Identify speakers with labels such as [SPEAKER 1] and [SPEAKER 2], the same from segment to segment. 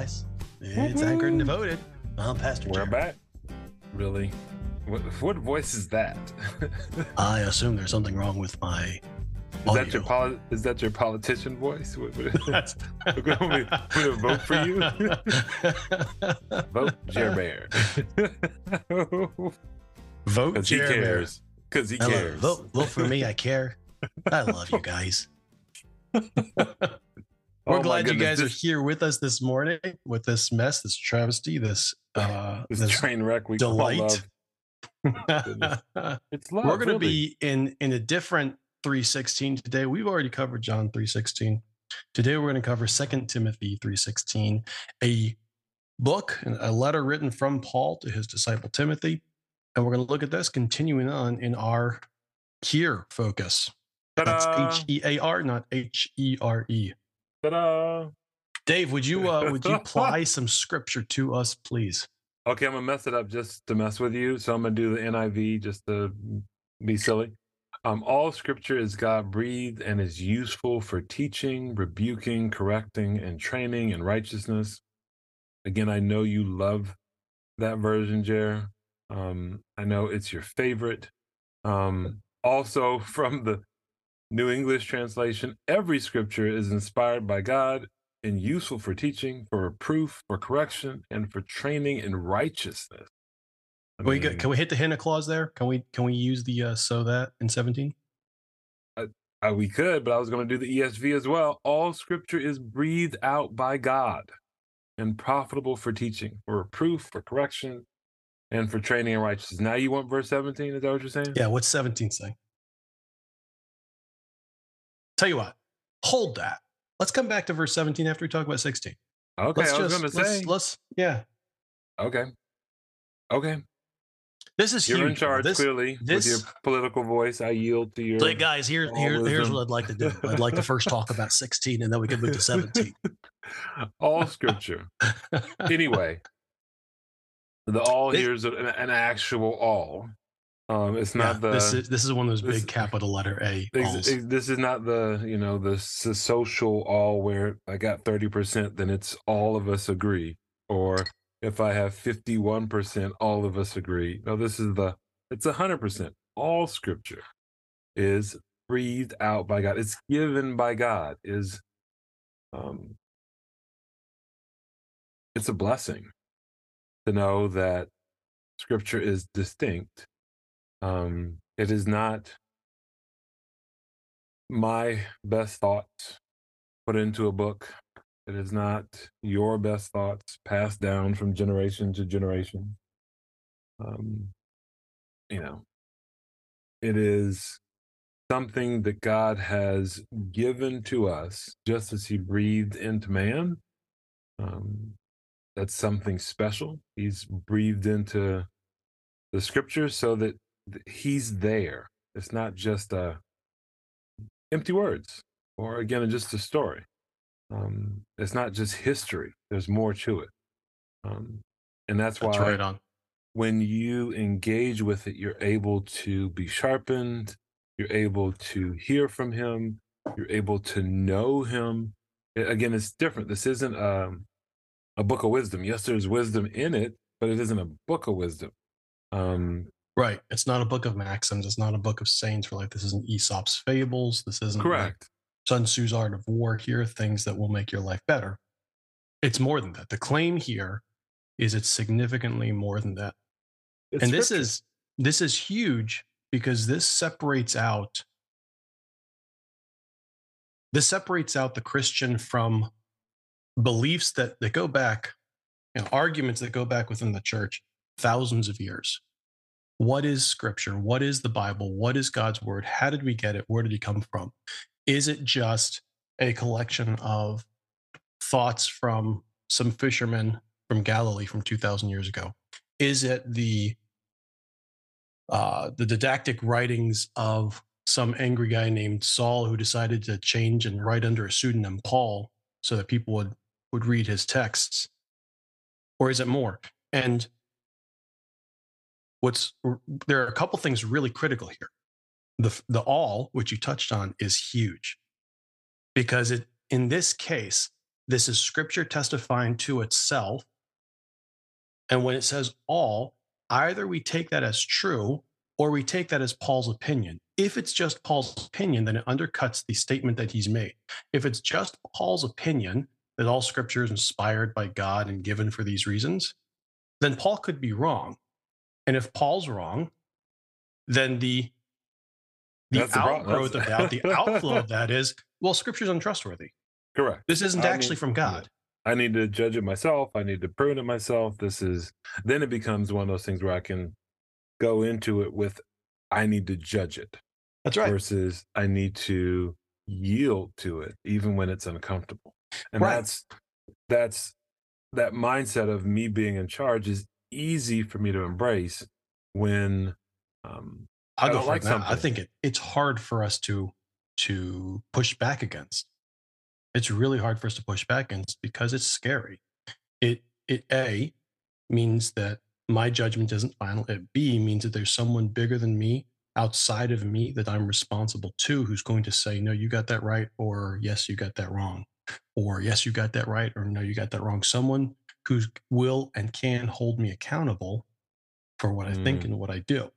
[SPEAKER 1] guys. It's Anchored and Devoted. I'm Pastor
[SPEAKER 2] We're
[SPEAKER 1] Jerry.
[SPEAKER 2] back. Really? What, what voice is that?
[SPEAKER 1] I assume there's something wrong with my
[SPEAKER 2] is that your poli- is that your politician voice? What, what is that? We're going to we're vote for you. vote Jer Bear.
[SPEAKER 1] Vote
[SPEAKER 2] Because he
[SPEAKER 1] Jer Bear.
[SPEAKER 2] cares. Because he
[SPEAKER 1] I love
[SPEAKER 2] cares.
[SPEAKER 1] Vote, vote for me. I care. I love you guys. We're
[SPEAKER 2] Oh
[SPEAKER 1] glad you
[SPEAKER 2] goodness,
[SPEAKER 1] guys are here with us this morning with this mess, this travesty, this uh,
[SPEAKER 2] This,
[SPEAKER 1] this
[SPEAKER 2] train wreck we call
[SPEAKER 1] delight.
[SPEAKER 2] love. goodness. It's love.
[SPEAKER 1] We're going to
[SPEAKER 2] really.
[SPEAKER 1] be in in a different 316 today. We've already covered John 316. Today we're going to cover 2 Timothy 316, a book, and a letter written from Paul to his disciple Timothy. And we're going to look at this continuing on in our here focus. That's
[SPEAKER 2] Ta-da!
[SPEAKER 1] H E A R, not H E R E.
[SPEAKER 2] Ta-da!
[SPEAKER 1] Dave, would you uh, would you apply some scripture to us, please?
[SPEAKER 2] Okay, I'm gonna mess it up just to mess with you. So I'm gonna do the NIV just to be silly. Um, all scripture is God breathed and is useful for teaching, rebuking, correcting, and training in righteousness. Again, I know you love that version, Jer. Um, I know it's your favorite. Um, also, from the New English translation, every scripture is inspired by God and useful for teaching, for reproof, for correction, and for training in righteousness. I
[SPEAKER 1] Can we, can we hit the hina clause there? Can we can we use the uh, so that in 17?
[SPEAKER 2] uh, we could, but I was going to do the ESV as well. All scripture is breathed out by God and profitable for teaching, for reproof, for correction, and for training in righteousness. Now you want verse 17? Is that what you're saying?
[SPEAKER 1] Yeah, what's 17 say? Tell you what, hold that. Let's come back to verse 17 after we talk about 16.
[SPEAKER 2] Okay,
[SPEAKER 1] let's
[SPEAKER 2] I was
[SPEAKER 1] just
[SPEAKER 2] going to
[SPEAKER 1] let's,
[SPEAKER 2] say.
[SPEAKER 1] let's yeah.
[SPEAKER 2] Okay. Okay.
[SPEAKER 1] This is
[SPEAKER 2] You're
[SPEAKER 1] huge.
[SPEAKER 2] in charge,
[SPEAKER 1] This,
[SPEAKER 2] clearly.
[SPEAKER 1] this-
[SPEAKER 2] with your political voice, I yield to your.
[SPEAKER 1] guys, here, here here's what I'd like to do. I'd like to first talk about 16 and then we can move to 17.
[SPEAKER 2] all scripture. anyway, the all
[SPEAKER 1] This-
[SPEAKER 2] here is an, an actual all. Um, it's
[SPEAKER 1] Yeah,
[SPEAKER 2] not the
[SPEAKER 1] this is this is one of those
[SPEAKER 2] this-
[SPEAKER 1] big capital letter A.
[SPEAKER 2] ex- ex- this is not the you know the s- social all where I got thirty percent, then it's all of us agree, or if I have fifty one percent, all of us agree. No, this is the it's hundred percent. All scripture is breathed out by God. It's given by God. Is um, it's a blessing to know that scripture is distinct um, it is not my best thoughts put into a book. It is not your best thoughts passed down from generation to generation. Um, you know, it is something that God has given to us just as He breathed into man. Um, that's something special. He's breathed into the scriptures so that th- he's there. It's not just uh, empty words, or again, just a story. Um, it's not just history. There's more to it, um, and that's,
[SPEAKER 1] That's
[SPEAKER 2] why
[SPEAKER 1] right on.
[SPEAKER 2] when you engage with it, you're able to be sharpened. You're able to hear from him. You're able to know him. A- Again, it's different. This isn't um, a book of wisdom. Yes, there's wisdom in it, but it isn't a book of wisdom. Um,
[SPEAKER 1] Right. It's not a book of maxims. It's not a book of sayings for like this isn't Aesop's fables. This isn't like
[SPEAKER 2] correct.
[SPEAKER 1] Sun Tzu's Art of War. Here are things that will make your life better. It's more than that. The claim here is it's significantly more than that.
[SPEAKER 2] It's
[SPEAKER 1] and this is this is huge because this separates out this separates out the Christian from beliefs that that go back, you know, arguments that go back within the church thousands of years. What is scripture? What is the Bible? What is God's word? How did we get it? Where did it come from? Is it just a collection of thoughts from some fishermen from Galilee from 2000 years ago? Is it the uh, the didactic writings of some angry guy named Saul who decided to change and write under a pseudonym Paul so that people would would read his texts? Or is it more? And what's there are a couple things really critical here. The the all which you touched on is huge because it in this case this is scripture testifying to itself. And when it says all, either we take that as true or we take that as Paul's opinion. If it's just Paul's opinion, then it undercuts the statement that he's made. If it's just Paul's opinion that all scripture is inspired by God and given for these reasons, then Paul could be wrong. And if Paul's wrong, then the the
[SPEAKER 2] That's the
[SPEAKER 1] outgrowth of that, the outflow of that is, well, scripture's untrustworthy.
[SPEAKER 2] Correct.
[SPEAKER 1] This isn't
[SPEAKER 2] I
[SPEAKER 1] actually from. God.
[SPEAKER 2] I need to judge it myself. I need to prune it myself. This is then it becomes one of those things where I can go into it with I need to judge it
[SPEAKER 1] That's right.
[SPEAKER 2] versus I need to yield to it even when it's uncomfortable. And
[SPEAKER 1] Right.
[SPEAKER 2] that's that's that mindset of me being in charge is easy for me to embrace when um
[SPEAKER 1] I'll
[SPEAKER 2] I
[SPEAKER 1] go
[SPEAKER 2] don't like
[SPEAKER 1] now. I think it, it's hard for us to to push back against. It's really hard for us to push back against because it's scary. It it a means that my judgment isn't final. It b means that there's someone bigger than me outside of me that I'm responsible to who's going to say, no, you got that right, or yes, you got that wrong, or yes, you got that right, or no, you got that wrong. Someone who will and can hold me accountable for what I think
[SPEAKER 2] Mm.
[SPEAKER 1] and what I do.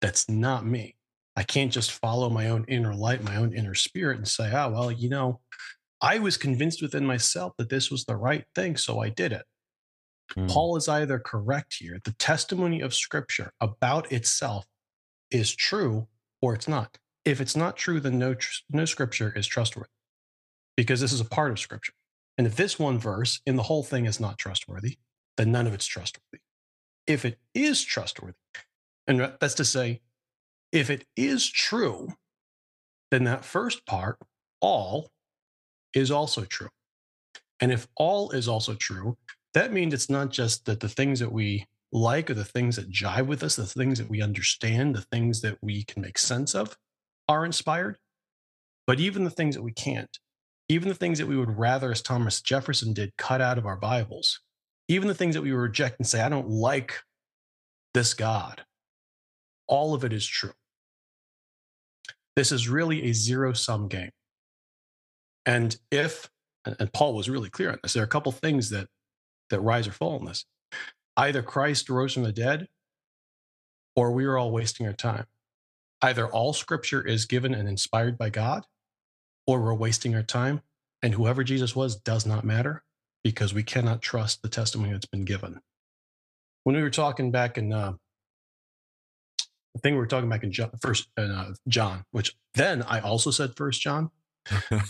[SPEAKER 1] That's not me. I can't just follow my own inner light, my own inner spirit, and say, oh, well, you know, I was convinced within myself that this was the right thing, so I did it.
[SPEAKER 2] mm,
[SPEAKER 1] Paul is either correct here. The testimony of scripture about itself is true or it's not. If it's not true, then no, tr- no scripture is trustworthy because this is a part of scripture. And if this one verse in the whole thing is not trustworthy, then none of it's trustworthy. If it is trustworthy, and that's to say, if it is true, then that first part, all, is also true. And if all is also true, that means it's not just that the things that we like or the things that jive with us, the things that we understand, the things that we can make sense of are inspired, but even the things that we can't, even the things that we would rather, as Thomas Jefferson did, cut out of our Bibles, even the things that we reject and say, I don't like this God, all of it is true. This is really a zero sum game. And if, and Paul was really clear on this, there are a couple things that that rise or fall in this. Either Christ rose from the dead, or we are all wasting our time. Either all scripture is given and inspired by God, or we're wasting our time. And whoever Jesus was does not matter because we cannot trust the testimony that's been given. When we were talking back in, uh, I think we were talking back in John, first uh, John, which then I also said First John.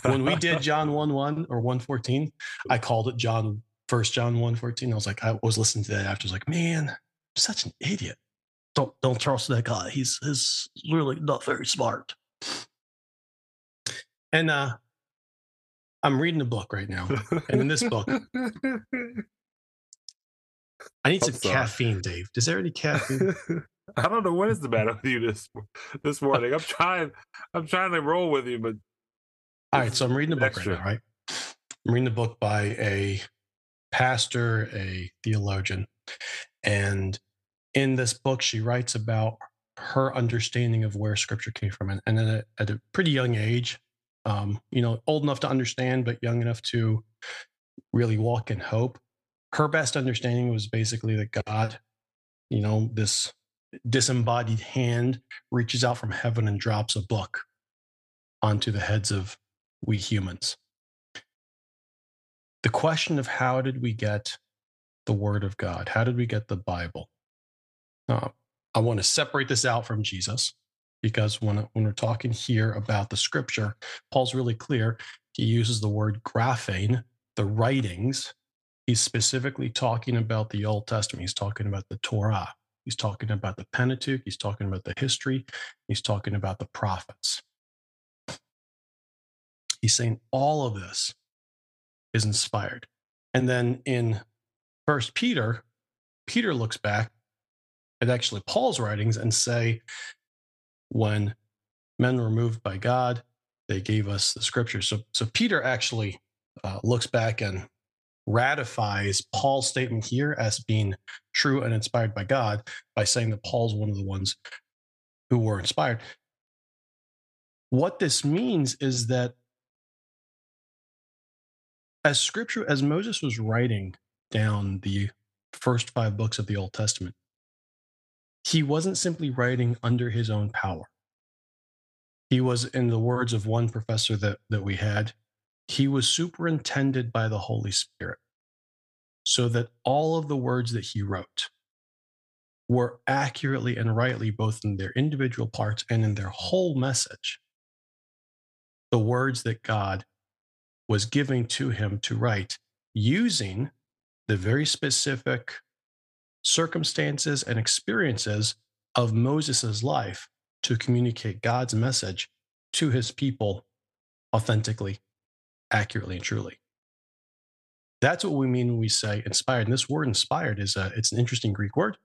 [SPEAKER 1] When we did John one one or one fourteen, I called it John First John one fourteen. I was like, I was listening to that after. I was like, man, I'm such an idiot. Don't don't trust that guy. He's he's really not very smart. And uh, I'm reading a book right now, and in this book, I need some caffeine, Dave. Is there any caffeine?
[SPEAKER 2] I don't know what is the matter with you this this morning. I'm trying I'm trying to roll with you, but
[SPEAKER 1] All right, so I'm reading a book
[SPEAKER 2] Extra.
[SPEAKER 1] right now, right? I'm reading a book by a pastor, a theologian. And in this book, she writes about her understanding of where scripture came from. And, and at, a, at a pretty young age, um, you know, old enough to understand, but young enough to really walk in hope. Her best understanding was basically that God, you know, this disembodied hand reaches out from heaven and drops a book onto the heads of we humans. The question of how did we get the Word of God? How did we get the Bible? Uh, I want to separate this out from Jesus because when, when we're talking here about the scripture, Paul's really clear. He uses the word graphane, the writings. He's specifically talking about the Old Testament. He's talking about the Torah. He's talking about the Pentateuch. He's talking about the history. He's talking about the prophets. He's saying all of this is inspired. And then in First Peter, Peter looks back at actually Paul's writings and say, when men were moved by God, they gave us the scriptures. So, so Peter actually uh, looks back and ratifies Paul's statement here as being true and inspired by God by saying that Paul's one of the ones who were inspired. What this means is that as scripture as Moses was writing down the first 5 books of the Old Testament, he wasn't simply writing under his own power. He was, in the words of one professor that, that we had, he was superintended by the Holy Spirit so that all of the words that he wrote were accurately and rightly, both in their individual parts and in their whole message, the words that God was giving to him to write using the very specific circumstances and experiences of Moses' life to communicate God's message to his people authentically, accurately, and truly. That's what we mean when we say inspired. And this word inspired is a, it's an interesting Greek word.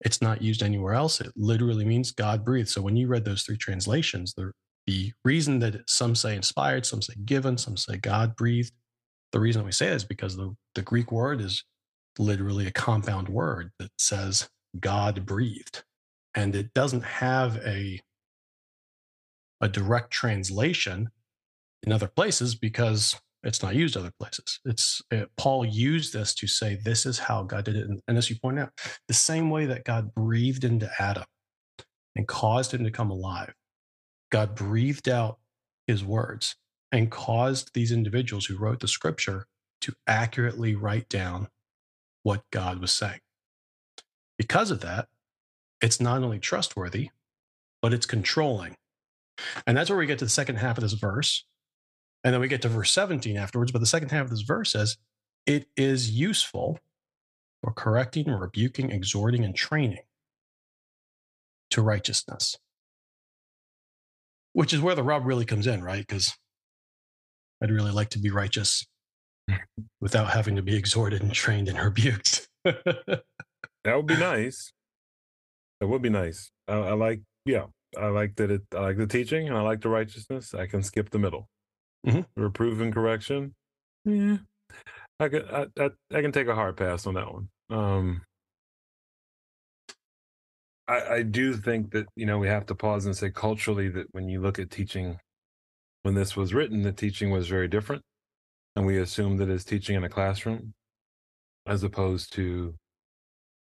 [SPEAKER 1] It's not used anywhere else. It literally means God breathed. So when you read those three translations, the, the reason that some say inspired, some say given, some say God breathed, the reason we say is because the, the Greek word is literally a compound word that says God breathed. And it doesn't have a, a direct translation in other places because it's not used other places. It's it, Paul used this to say this is how God did it, and, and as you point out, the same way that God breathed into Adam and caused him to come alive, God breathed out His words and caused these individuals who wrote the Scripture to accurately write down what God was saying. Because of that, it's not only trustworthy, but it's controlling. And that's where we get to the second half of this verse. And then we get to verse 17 afterwards. But the second half of this verse says, it is useful for correcting, rebuking, exhorting, and training to righteousness. Which is where the rub really comes in, right? Because I'd really like to be righteous without having to be exhorted and trained and rebuked.
[SPEAKER 2] that would be nice. That would be nice. I, I, like, yeah, I like that it. I like the teaching and I like the righteousness. I can skip the middle. Mm-hmm. And correction. Yeah, I can. I, I, I, can take a hard pass on that one. Um, I, I do think that you know we have to pause and say culturally that when you look at teaching, when this was written, the teaching was very different, and we assume that it's teaching in a classroom, as opposed to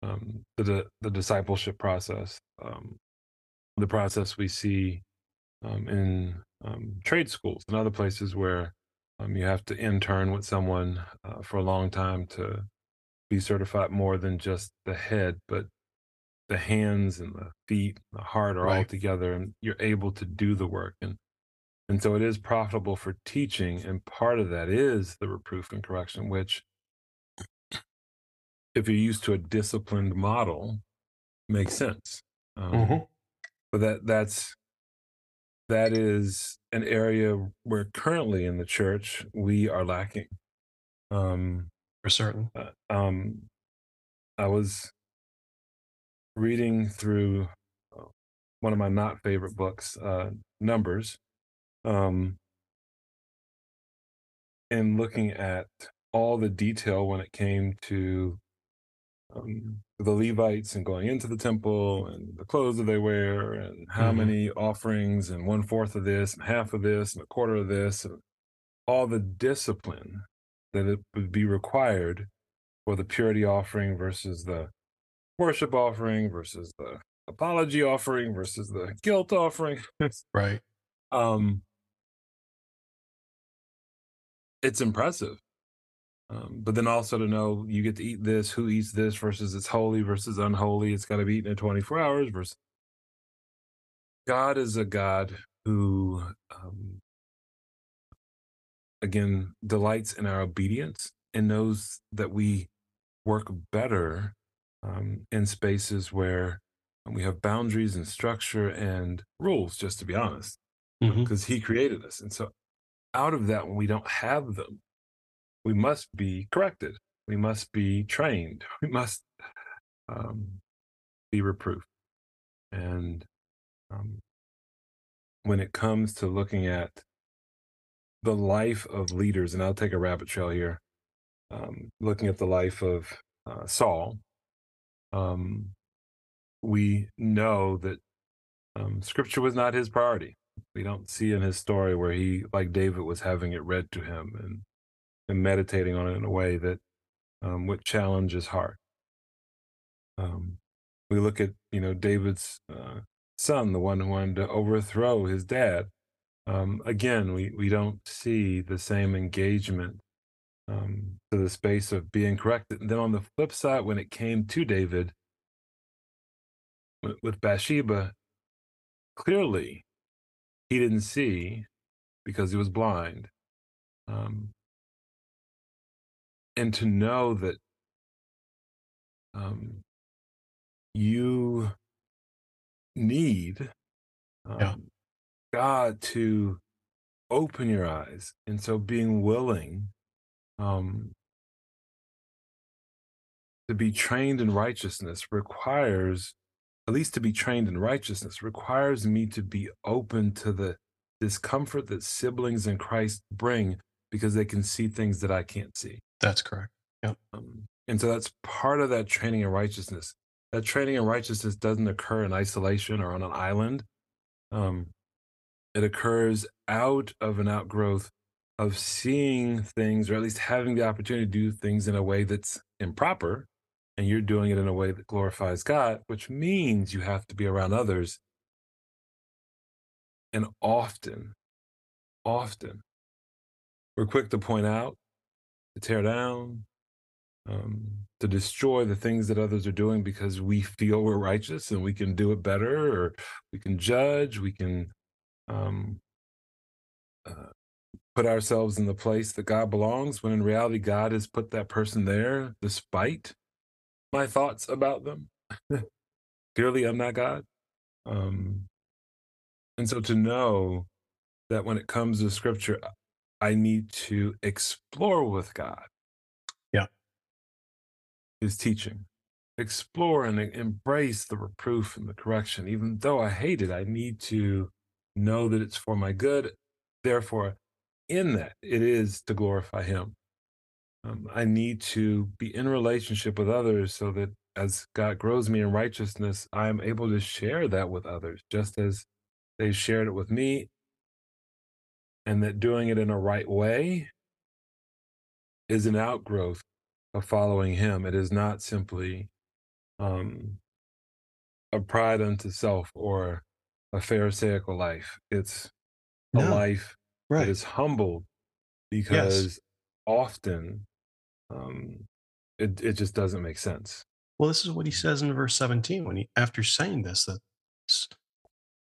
[SPEAKER 2] um, the the discipleship process, um, the process we see um, in um, trade schools and other places where um, you have to intern with someone uh, for a long time to be certified more than just the head, but the hands and the feet, and the heart are right. all together, and you're able to do the work. And and so it is profitable for teaching, and part of that is the reproof and correction, which if you're used to a disciplined model, makes sense. Um, mm-hmm. But that that's that is an area where currently in the church we are lacking.
[SPEAKER 1] Um, For certain.
[SPEAKER 2] Uh, um, I was reading through uh, one of my not favorite books, uh, Numbers, um, and looking at all the detail when it came to um, the Levites and going into the temple and the clothes that they wear and how mm-hmm. many offerings and one fourth of this and half of this and a quarter of this and all the discipline that it would be required for the purity offering versus the worship offering versus the apology offering versus the guilt offering.
[SPEAKER 1] right.
[SPEAKER 2] Um, it's impressive. Um, but then also to know you get to eat this, who eats this versus it's holy versus unholy. It's got to be eaten in 24 hours versus God is a God who, um, again, delights in our obedience and knows that we work better um, in spaces where we have boundaries and structure and rules, just to be honest, because mm-hmm. He created us. And so, out of that, when we don't have them, we must be corrected. We must be trained. We must um, be reproved. And um, when it comes to looking at the life of leaders, and I'll take a rabbit trail here, um, looking at the life of uh, Saul, um, we know that um, scripture was not his priority. We don't see in his story where he, like David, was having it read to him and and meditating on it in a way that um, would challenge his heart. Um, we look at you know David's uh, son, the one who wanted to overthrow his dad. Um, again, we we don't see the same engagement um, to the space of being corrected. And then on the flip side, when it came to David with Bathsheba, clearly he didn't see because he was blind. Um, and to know that um, you need
[SPEAKER 1] Yeah.
[SPEAKER 2] um, God to open your eyes. And so being willing um, to be trained in righteousness requires, at least to be trained in righteousness, requires me to be open to the discomfort that siblings in Christ bring because they can see things that I can't see.
[SPEAKER 1] That's correct.
[SPEAKER 2] Um, and so that's part of that training in righteousness. That training in righteousness doesn't occur in isolation or on an island. Um, it occurs out of an outgrowth of seeing things, or at least having the opportunity to do things in a way that's improper, and you're doing it in a way that glorifies God, which means you have to be around others. And often, often, we're quick to point out, to tear down, um, to destroy the things that others are doing because we feel we're righteous and we can do it better, or we can judge, we can um, uh, put ourselves in the place that God belongs, when in reality, God has put that person there despite my thoughts about them. Clearly, I'm not God. Um, and so to know that when it comes to scripture, I need to explore with God
[SPEAKER 1] Yeah.
[SPEAKER 2] his teaching, explore and embrace the reproof and the correction. Even though I hate it, I need to know that it's for my good. Therefore, in that, it is to glorify him. Um, I need to be in relationship with others so that as God grows me in righteousness, I am able to share that with others, just as they shared it with me. And that doing it in a right way is an outgrowth of following Him. It is not simply um, a pride unto self or a Pharisaical life. It's a
[SPEAKER 1] No.
[SPEAKER 2] life that
[SPEAKER 1] Right.
[SPEAKER 2] is humbled because often um, it, it just doesn't make sense.
[SPEAKER 1] Well, this is what he says in verse 17 when he, after saying this, that it's,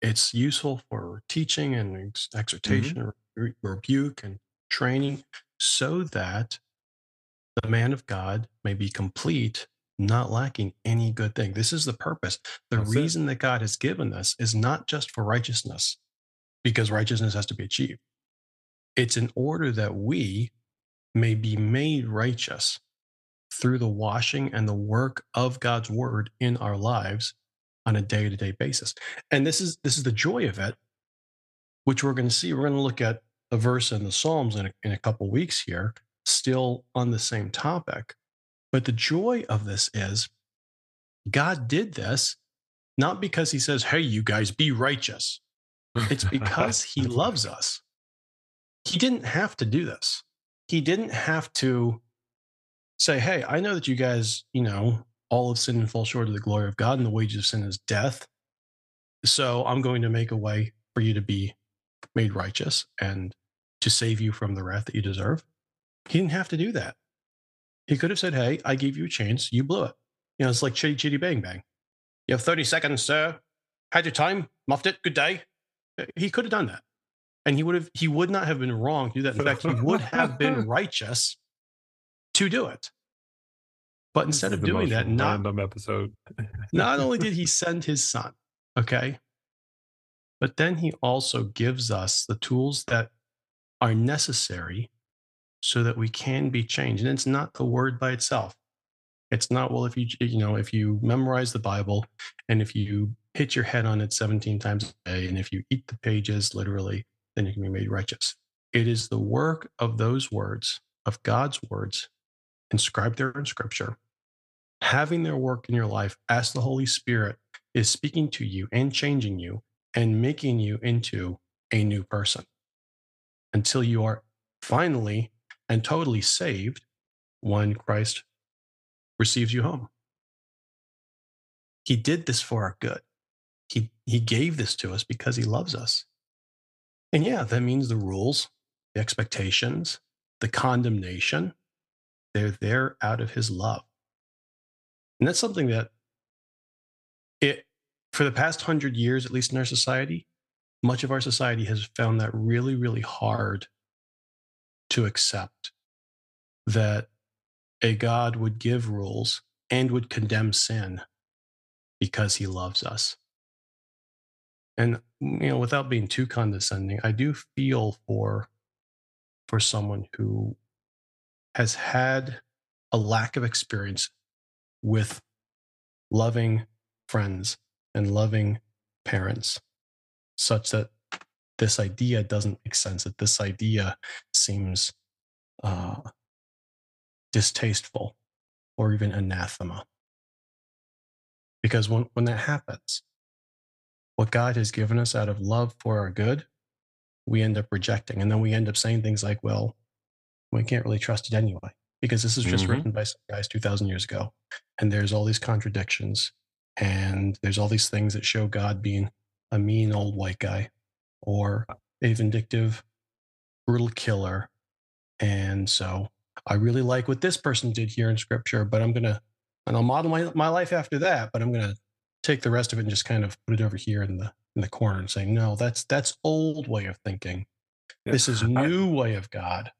[SPEAKER 1] it's useful for teaching and ex- exhortation, or re- rebuke, and training, so that the man of God may be complete, not lacking any good thing. This is the purpose. The
[SPEAKER 2] That's it.
[SPEAKER 1] reason that God has given us is not just for righteousness, because righteousness has to be achieved. It's in order that we may be made righteous through the washing and the work of God's word in our lives on a day-to-day basis. And this is this is the joy of it, which we're going to see. We're going to look at a verse in the Psalms in a, in a couple weeks here, still on the same topic. But the joy of this is God did this not because he says, "Hey, you guys, be righteous." It's because he loves us. He didn't have to do this. He didn't have to say, Hey, I know that you guys, you know, all of sin and fall short of the glory of God, and the wages of sin is death. So I'm going to make a way for you to be made righteous and to save you from the wrath that you deserve. He didn't have to do that. He could have said, Hey, I gave you a chance. You blew it. You know, it's like chitty chitty bang bang. You have 30 seconds, sir. Had your time, muffed it, good day. He could have done that. And he would have, he would not have been wrong to do that. In fact, he would have been righteous to do it. But instead of doing that, not,
[SPEAKER 2] episode.
[SPEAKER 1] not only did he send his son, okay, but then he also gives us the tools that are necessary so that we can be changed. And it's not the word by itself. It's not, well, if you, you know, if you memorize the Bible and if you hit your head on it 17 times a day and if you eat the pages literally, then you can be made righteous. It is the work of those words, of God's words, inscribed there in scripture, having their work in your life as the Holy Spirit is speaking to you and changing you and making you into a new person until you are finally and totally saved when Christ receives you home. He did this for our good. He, he gave this to us because he loves us. And yeah, that means the rules, the expectations, the condemnation, they're there out of his love. And that's something that it for the past hundred years, at least in our society, much of our society has found that really, really hard to accept that a God would give rules and would condemn sin because he loves us. And you know, without being too condescending, I do feel for for someone who has had a lack of experience with loving friends and loving parents such that this idea doesn't make sense that this idea seems uh, distasteful or even anathema. Because when, when that happens what god has given us out of love for our good we end up rejecting and then we end up saying things like well we can't really trust it anyway because this is just mm-hmm. written by some guys 2000 years ago and there's all these contradictions and there's all these things that show god being a mean old white guy or a vindictive brutal killer and so i really like what this person did here in scripture but i'm gonna and i'll model my, my life after that but i'm gonna take the rest of it and just kind of put it over here in the in the corner and say no that's that's old way of thinking yeah. this is new I, way of god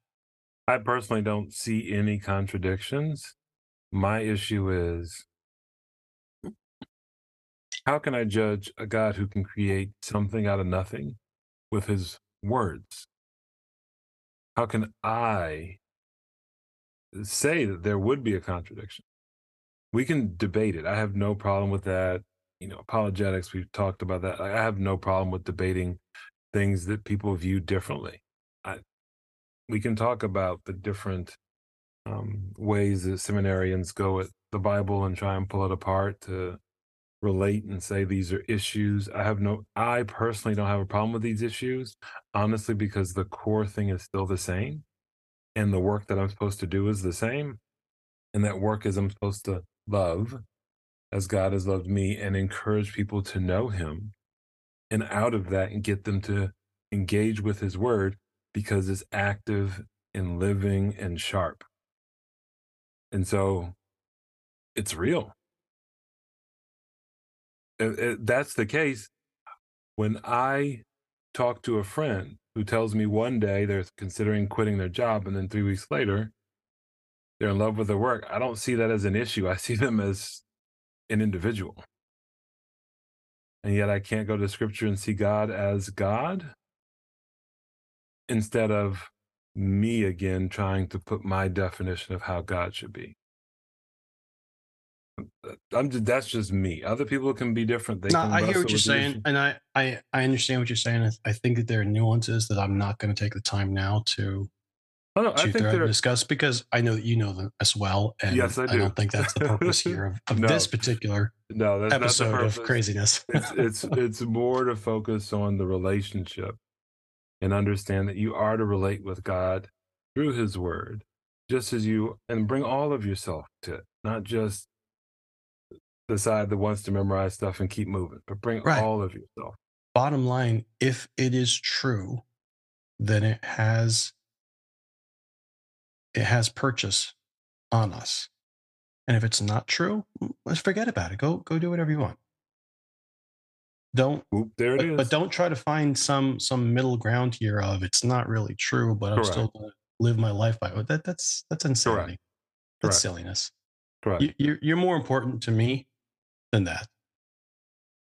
[SPEAKER 2] i personally don't see any contradictions my issue is how can I judge a God who can create something out of nothing with his words? How can I say that there would be a contradiction? We can debate it. I have no problem with that. You know, apologetics, we've talked about that. I have no problem with debating things that people view differently. I, we can talk about the different um, ways that seminarians go at the Bible and try and pull it apart to relate and say these are issues. I have no, I personally don't have a problem with these issues, honestly, because the core thing is still the same. And the work that I'm supposed to do is the same. And that work is I'm supposed to love as God has loved me and encourage people to know Him. And out of that, and get them to engage with His word because it's active and living and sharp. And so it's real if that's the case, when I talk to a friend who tells me one day they're considering quitting their job and then three weeks later they're in love with their work, I don't see that as an issue. I see them as an individual. And yet I can't go to scripture and see God as God instead of me again trying to put my definition of how God should be. I'm just, that's just me. Other people can be different. They
[SPEAKER 1] no, I hear what you're saying, and I, I I understand what you're saying. I, I think that there are nuances that I'm not going to take the time now to
[SPEAKER 2] oh, no,
[SPEAKER 1] to discuss because I know that you know them as well, and
[SPEAKER 2] yes, I, do.
[SPEAKER 1] I don't think that's the purpose here of, of no. this particular
[SPEAKER 2] no that's
[SPEAKER 1] episode of craziness.
[SPEAKER 2] it's, it's it's more to focus on the relationship and understand that you are to relate with God through His Word, just as you and bring all of yourself to it, not just the side that wants to memorize stuff and keep moving, but bring right. all of yourself.
[SPEAKER 1] Bottom line, if it is true, then it has it has purchase on us. And if it's not true, let's forget about it. Go go do whatever you want. Don't
[SPEAKER 2] Oop, there it
[SPEAKER 1] but,
[SPEAKER 2] is.
[SPEAKER 1] but, don't try to find some some middle ground here of it's not really true, but I'm still gonna live my life by it. That that's that's insanity. Correct. That's Correct. silliness.
[SPEAKER 2] Correct. You,
[SPEAKER 1] you're, you're more important to me than that.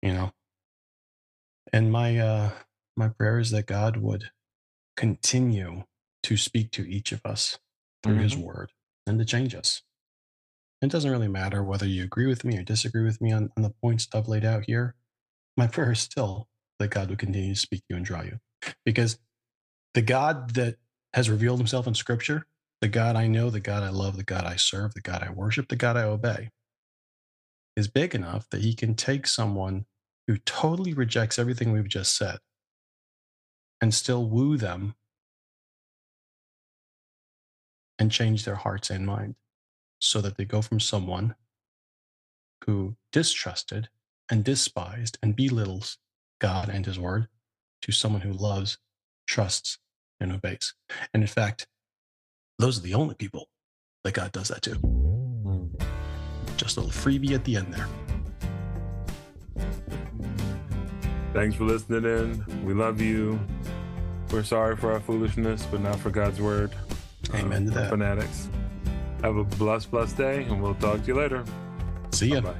[SPEAKER 1] You know? And my uh my prayer is that God would continue to speak to each of us through mm-hmm. his word and to change us. It doesn't really matter whether you agree with me or disagree with me on, on the points I've laid out here. My prayer is still that God would continue to speak to you and draw you. Because the God that has revealed himself in scripture, the God I know, the God I love, the God I serve, the God I worship, the God I obey, is big enough that he can take someone who totally rejects everything we've just said and still woo them and change their hearts and mind so that they go from someone who distrusted and despised and belittles God and his word to someone who loves, trusts, and obeys. And in fact, those are the only people that God does that to. Just a little freebie at the end there.
[SPEAKER 2] Thanks for listening in. We love you. We're sorry for our foolishness, but not for God's word.
[SPEAKER 1] Um, Amen to that.
[SPEAKER 2] Fanatics. Have a blessed, blessed day, and we'll talk to you later.
[SPEAKER 1] See ya.
[SPEAKER 2] Bye.